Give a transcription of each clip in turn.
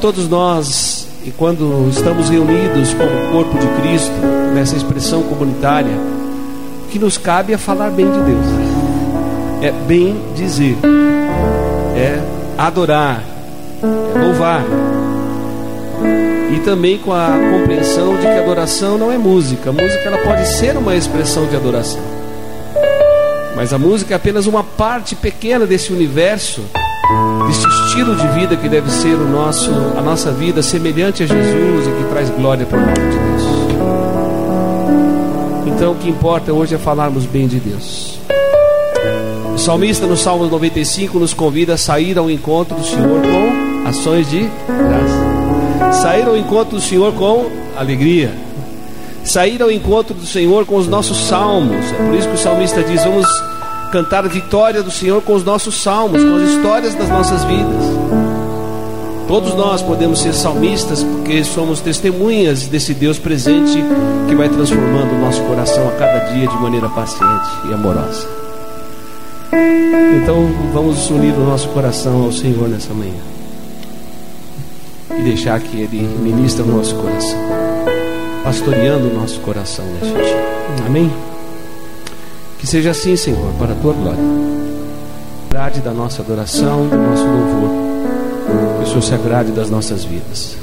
Todos nós, e quando estamos reunidos como corpo de Cristo, nessa expressão comunitária, que nos cabe é falar bem de Deus, é bem dizer, é adorar, é louvar, e também com a compreensão de que adoração não é música, a música ela pode ser uma expressão de adoração, mas a música é apenas uma parte pequena desse universo deste estilo de vida que deve ser o nosso, a nossa vida semelhante a Jesus e que traz glória para o nome de Deus. Então o que importa hoje é falarmos bem de Deus. O salmista no Salmo 95 nos convida a sair ao encontro do Senhor com ações de graça. Sair ao encontro do Senhor com alegria. Sair ao encontro do Senhor com os nossos salmos. É por isso que o salmista diz: Vamos cantar a vitória do Senhor com os nossos salmos, com as histórias das nossas vidas. Todos nós podemos ser salmistas porque somos testemunhas desse Deus presente que vai transformando o nosso coração a cada dia de maneira paciente e amorosa. Então vamos unir o nosso coração ao Senhor nessa manhã e deixar que Ele ministre o nosso coração, pastoreando o nosso coração neste dia. Amém? Que seja assim, Senhor, para a tua glória. Agrade da nossa adoração, do nosso louvor. Que o Senhor se agrade das nossas vidas.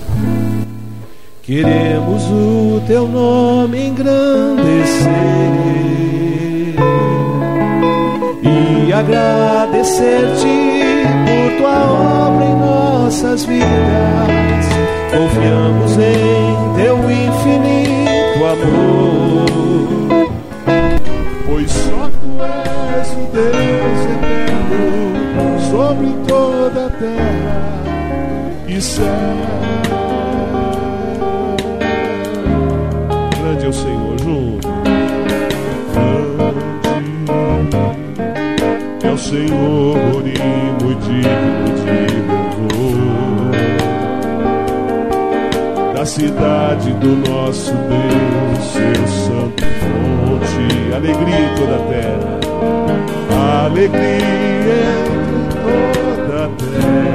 Queremos o teu nome engrandecer e agradecer-te por tua obra em nossas vidas. Confiamos em teu infinito amor Grande é o Senhor, junto. Grande é o Senhor e muito de louvor da cidade do nosso Deus, seu santo fonte, alegria em toda a terra, alegria em toda a terra.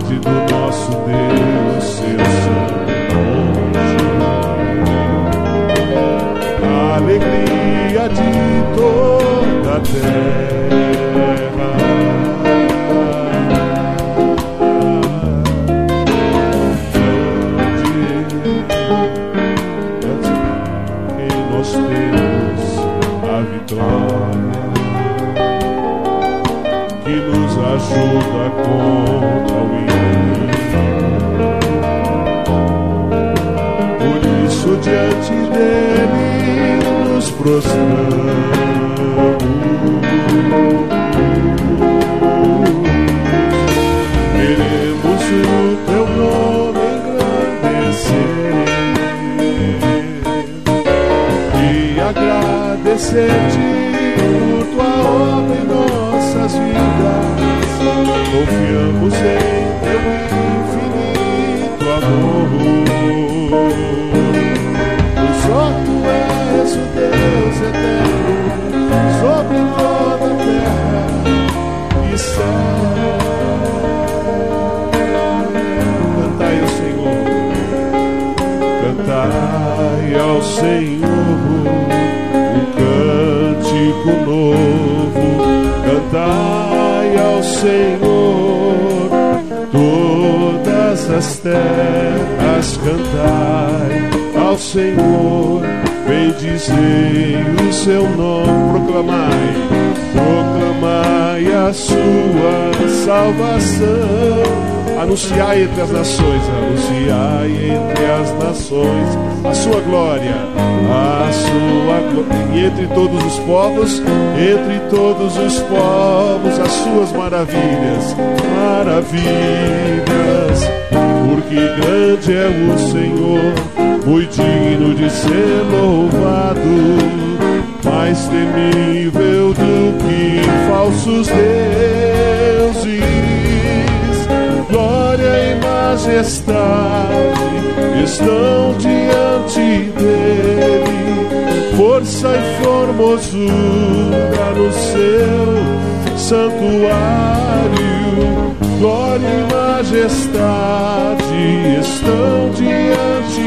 Cidade do nosso Deus, seu santo alegria de toda a terra. Em nós temos a vitória que nos ajuda contra diante dele nos prostramos. Queremos o teu nome engrandecer e agradecer-te por tua obra em nossas vidas. Confiamos em teu infinito amor. és Deus eterno sobre toda terra e céu. Cantai ao Senhor, cantai ao Senhor um cântico novo, cantai ao Senhor todas as terras, cantai ao Senhor bendizei o seu nome, proclamai, proclamai a sua salvação Anunciai entre as nações, anunciai entre as nações a sua glória, a sua glória. E entre todos os povos, entre todos os povos, as suas maravilhas, maravilhas. Porque grande é o Senhor, muito digno de ser louvado, mais temível do que falsos deuses. Glória e majestade estão diante dele, força e formosura no seu santuário, glória e majestade estão diante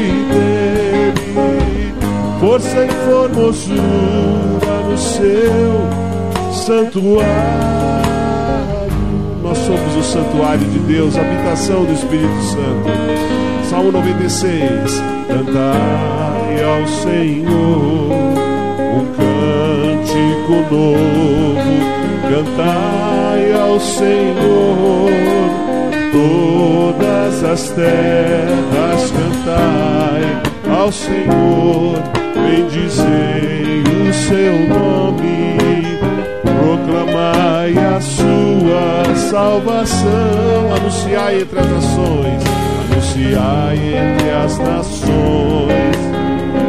força e formosura no seu santuário somos o santuário de Deus, habitação do Espírito Santo. Salmo 96. Cantai ao Senhor um cântico novo, cantai ao Senhor todas as terras, cantai ao Senhor, bendizei o seu nome proclamai a sua salvação, anunciai entre as nações, anunciai entre as nações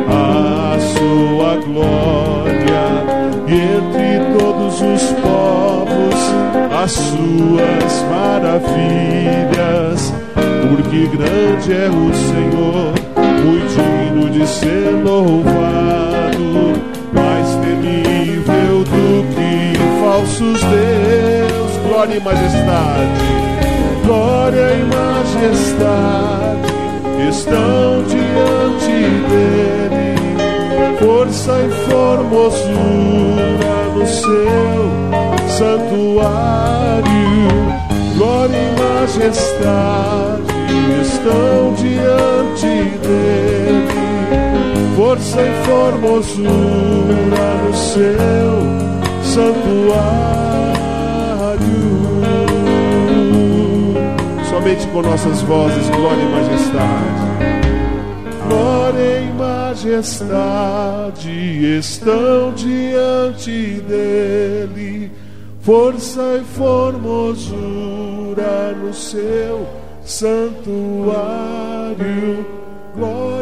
a sua glória, e entre todos os povos as suas maravilhas, porque grande é o Senhor, muito de ser louvado, mais temível do que falsos Deus, glória e majestade, glória e majestade estão diante dele, força e formosura no seu santuário, glória e majestade estão diante força e formosura no seu santuário. Somente com nossas vozes, glória e majestade. Glória e majestade estão diante dele, força e formosura no seu santuário. Glória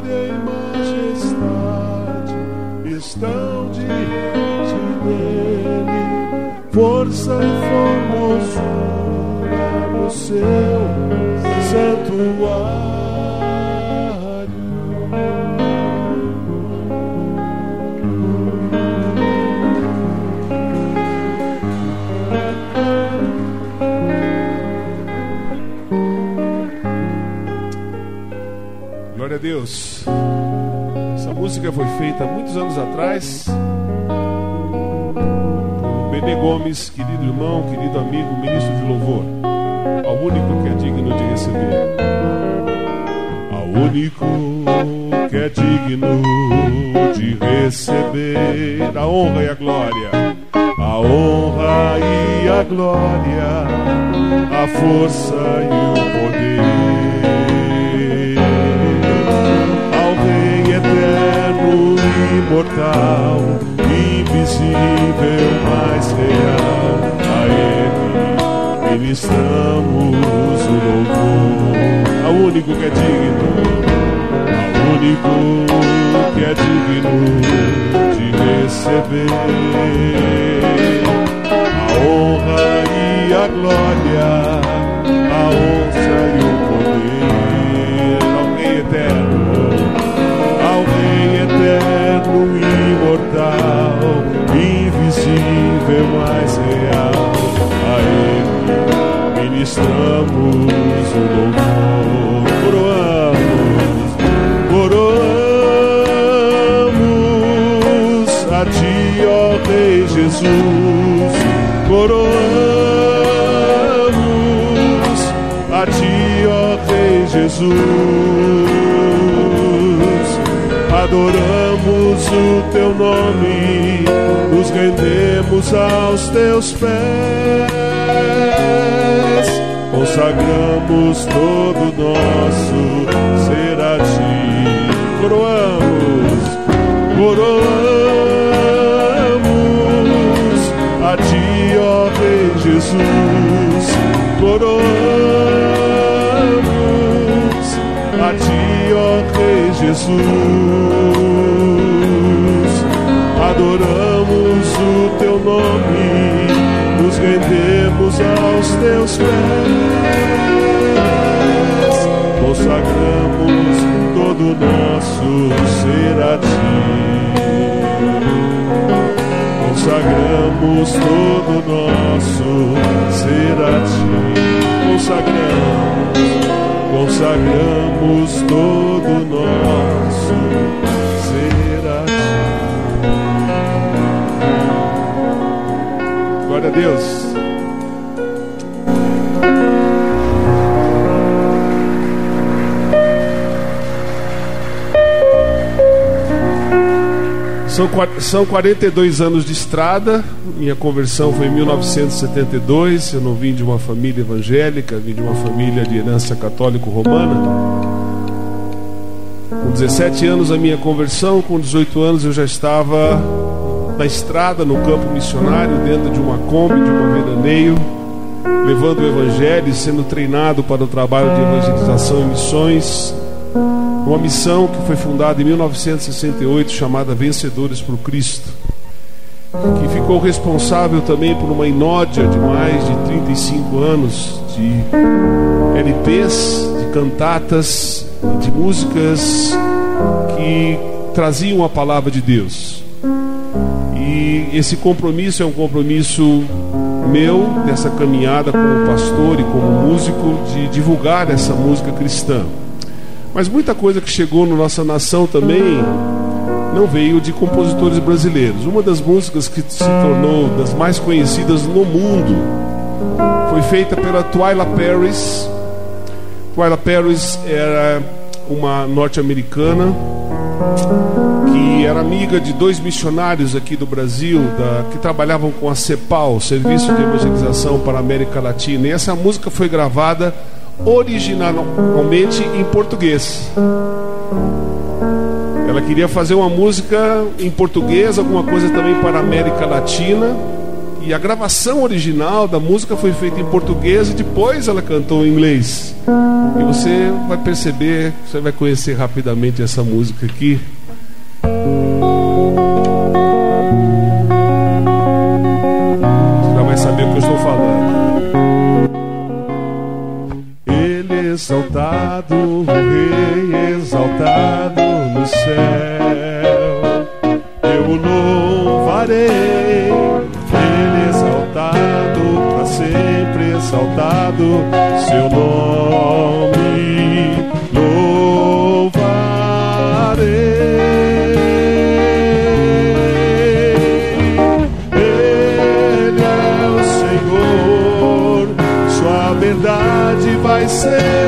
força e formosura no seu santuário. Glória a Deus. Essa música foi feita muitos anos atrás Benê Gomes, querido irmão, querido amigo, ministro de louvor, ao único que é digno de receber, ao único que é digno de receber a honra e a glória, a honra e a glória, a força e o poder, ao Rei eterno e imortal invisível, mais real, a Ele ministramos o louvor, ao único que é digno, ao único que é digno de receber. A honra e a glória, a honra e o poder. Ao Rei eterno, ao Rei eterno ser mais real. A Ele ministramos o louvor, coroamos, coroamos a Ti, ó Rei Jesus, coroamos a Ti, ó Rei Jesus, adoramos o Teu nome, nos rendemos aos Teus pés, consagramos todo nosso ser a Ti. Coroamos, coroamos a ti, ó Rei Jesus, coroamos a ti, ó Rei Jesus, adoramos o teu nome, nos rendemos aos teus pés, consagramos todo o nosso ser a ti. Consagramos todo nosso ser a ti. Consagramos, consagramos todo nosso ser Deus. São, são 42 anos de estrada. Minha conversão foi em 1972. Eu não vim de uma família evangélica, vim de uma família de herança católico-romana. Com 17 anos a minha conversão, com 18 anos eu já estava na estrada, no campo missionário, dentro de uma Kombi, de uma veraneio, levando o evangelho e sendo treinado para o trabalho de evangelização e missões uma missão que foi fundada em 1968 chamada Vencedores por Cristo, que ficou responsável também por uma inódia de mais de 35 anos de LPs, de cantatas, de músicas que traziam a palavra de Deus. E esse compromisso é um compromisso meu, dessa caminhada como pastor e como músico, de divulgar essa música cristã. Mas muita coisa que chegou na nossa nação também não veio de compositores brasileiros. Uma das músicas que se tornou das mais conhecidas no mundo foi feita pela Twyla Paris. Twyla Paris era uma norte-americana que era amiga de dois missionários aqui do Brasil da, que trabalhavam com a CEPAL, Serviço de Evangelização para a América Latina. E essa música foi gravada originalmente em português. Ela queria fazer uma música em português, alguma coisa também para a América Latina. E a gravação original da música foi feita em português e depois ela cantou em inglês. E você vai perceber, você vai conhecer rapidamente essa música aqui. Exaltado, o Rei exaltado no céu. Eu o louvarei, Ele exaltado, para sempre exaltado, seu nome vai sempre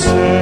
say.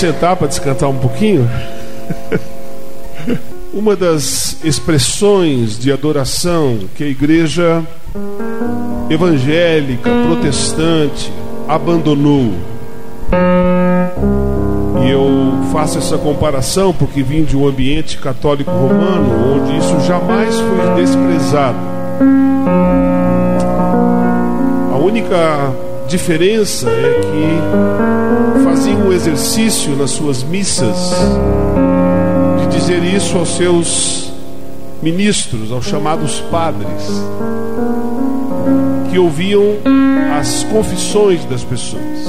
Sentar para descantar um pouquinho? Uma das expressões de adoração que a igreja evangélica, protestante, abandonou. E eu faço essa comparação porque vim de um ambiente católico romano onde isso jamais foi desprezado. A única diferença é que faziam um exercício nas suas missas de dizer isso aos seus ministros, aos chamados padres, que ouviam as confissões das pessoas.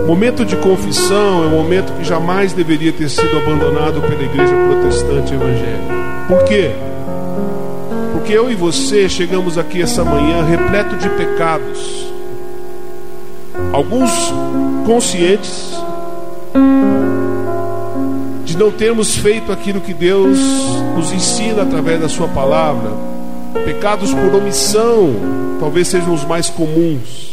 O momento de confissão é um momento que jamais deveria ter sido abandonado pela igreja protestante evangélica. Por quê? Porque eu e você chegamos aqui essa manhã repleto de pecados, alguns conscientes de não termos feito aquilo que Deus nos ensina através da Sua palavra, pecados por omissão, talvez sejam os mais comuns.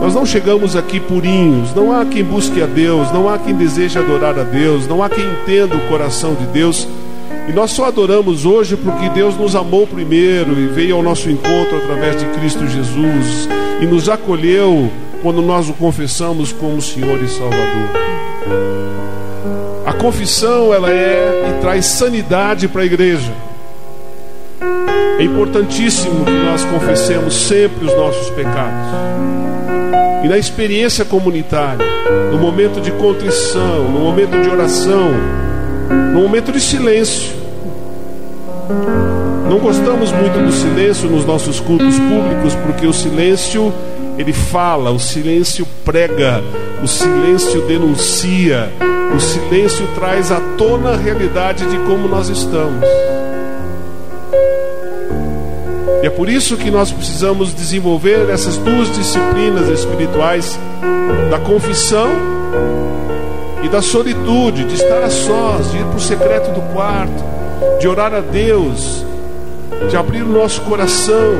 Nós não chegamos aqui purinhos, não há quem busque a Deus, não há quem deseje adorar a Deus, não há quem entenda o coração de Deus. E nós só adoramos hoje porque Deus nos amou primeiro e veio ao nosso encontro através de Cristo Jesus e nos acolheu quando nós o confessamos como Senhor e Salvador. A confissão ela é e traz sanidade para a igreja. É importantíssimo que nós confessemos sempre os nossos pecados. E na experiência comunitária, no momento de contrição, no momento de oração, no momento de silêncio. Não gostamos muito do silêncio nos nossos cultos públicos, porque o silêncio ele fala, o silêncio prega, o silêncio denuncia, o silêncio traz à tona a realidade de como nós estamos. E é por isso que nós precisamos desenvolver essas duas disciplinas espirituais da confissão e da solitude, de estar a sós, de ir para o secreto do quarto, de orar a Deus, de abrir o nosso coração,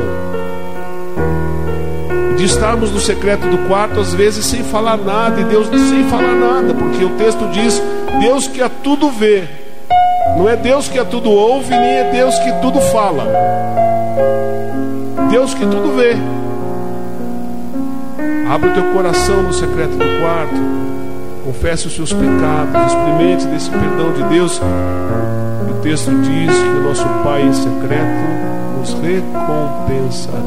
de estarmos no secreto do quarto, às vezes sem falar nada, e Deus sem falar nada, porque o texto diz: Deus que a tudo vê, não é Deus que a tudo ouve, nem é Deus que tudo fala, Deus que tudo vê. Abre o teu coração no secreto do quarto confesse os seus pecados, experimente desse perdão de Deus. O texto diz que o nosso Pai em secreto nos recompensará.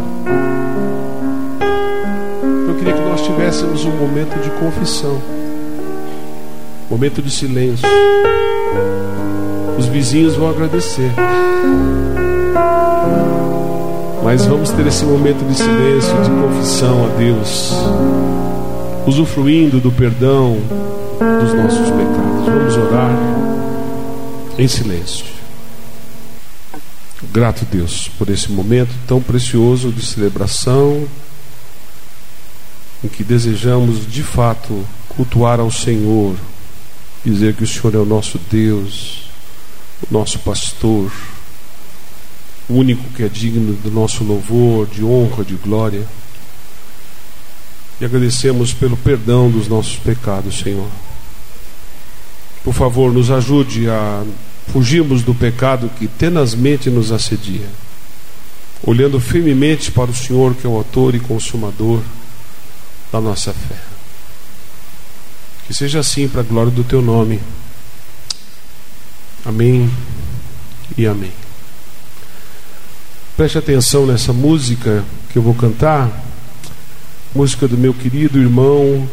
Eu queria que nós tivéssemos um momento de confissão, momento de silêncio. Os vizinhos vão agradecer. Mas vamos ter esse momento de silêncio, de confissão a Deus usufruindo do perdão dos nossos pecados. Vamos orar em silêncio. Grato Deus por esse momento tão precioso de celebração em que desejamos de fato cultuar ao Senhor, dizer que o Senhor é o nosso Deus, o nosso pastor, o único que é digno do nosso louvor, de honra, de glória e agradecemos pelo perdão dos nossos pecados, Senhor. Por favor, nos ajude a fugirmos do pecado que tenazmente nos assedia, olhando firmemente para o Senhor, que é o autor e consumador da nossa fé. Que seja assim para a glória do teu nome. Amém e amém. Preste atenção nessa música que eu vou cantar música do meu querido irmão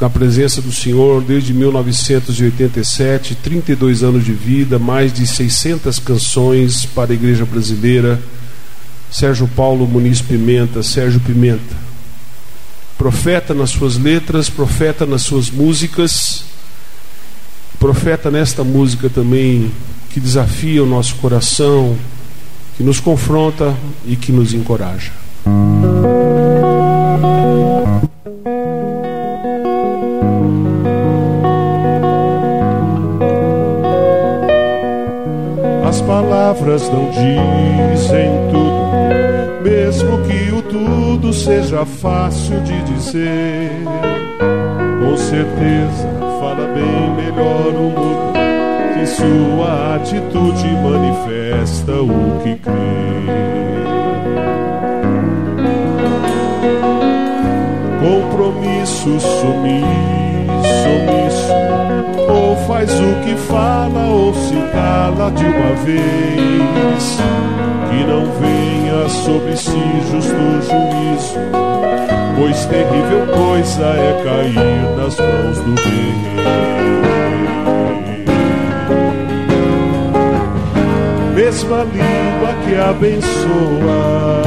na presença do Senhor desde 1987, 32 anos de vida, mais de 600 canções para a igreja brasileira. Sérgio Paulo Muniz Pimenta, Sérgio Pimenta. Profeta nas suas letras, profeta nas suas músicas, profeta nesta música também que desafia o nosso coração, que nos confronta e que nos encoraja. Palavras não dizem tudo, mesmo que o tudo seja fácil de dizer. Com certeza fala bem melhor o mundo que sua atitude manifesta o que crê. Compromisso sumiço ou faz o que fala ou se cala de uma vez. Que não venha sobre si justo juízo, pois terrível coisa é cair nas mãos do rei. Mesma língua que abençoa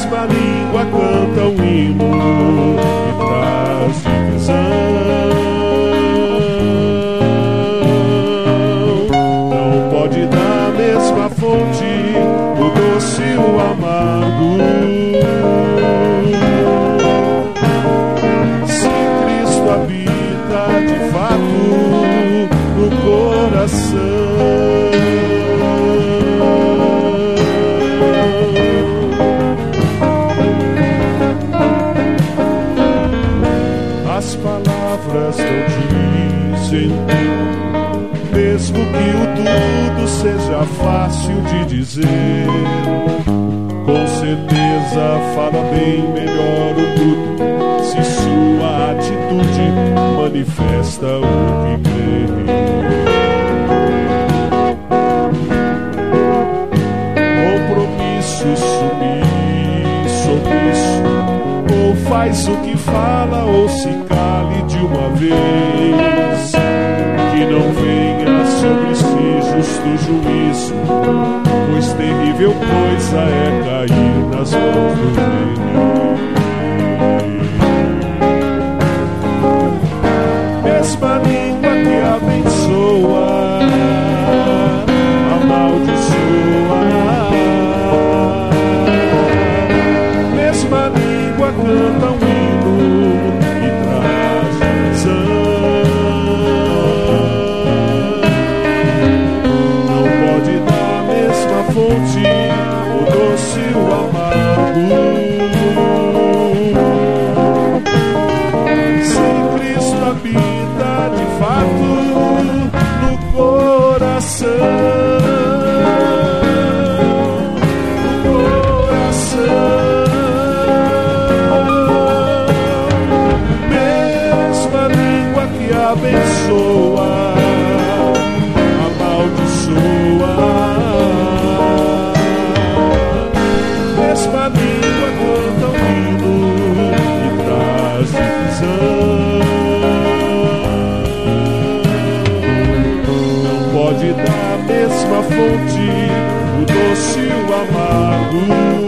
mesma língua canta um hino e traz mesmo que o tudo seja fácil de dizer. Com certeza fala bem melhor o tudo, se sua atitude manifesta o que crê. Compromisso, sumiço, omisso, ou faz o que fala ou se cale de uma vez que não venha sobre si justo juízo, pois terrível coisa é cair nas mãos do rei. Para firmar meus pés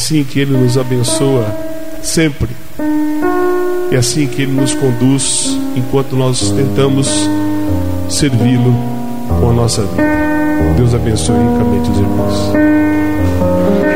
assim que Ele nos abençoa sempre. É assim que Ele nos conduz enquanto nós tentamos servi-lo com a nossa vida. Deus abençoe ricamente os irmãos.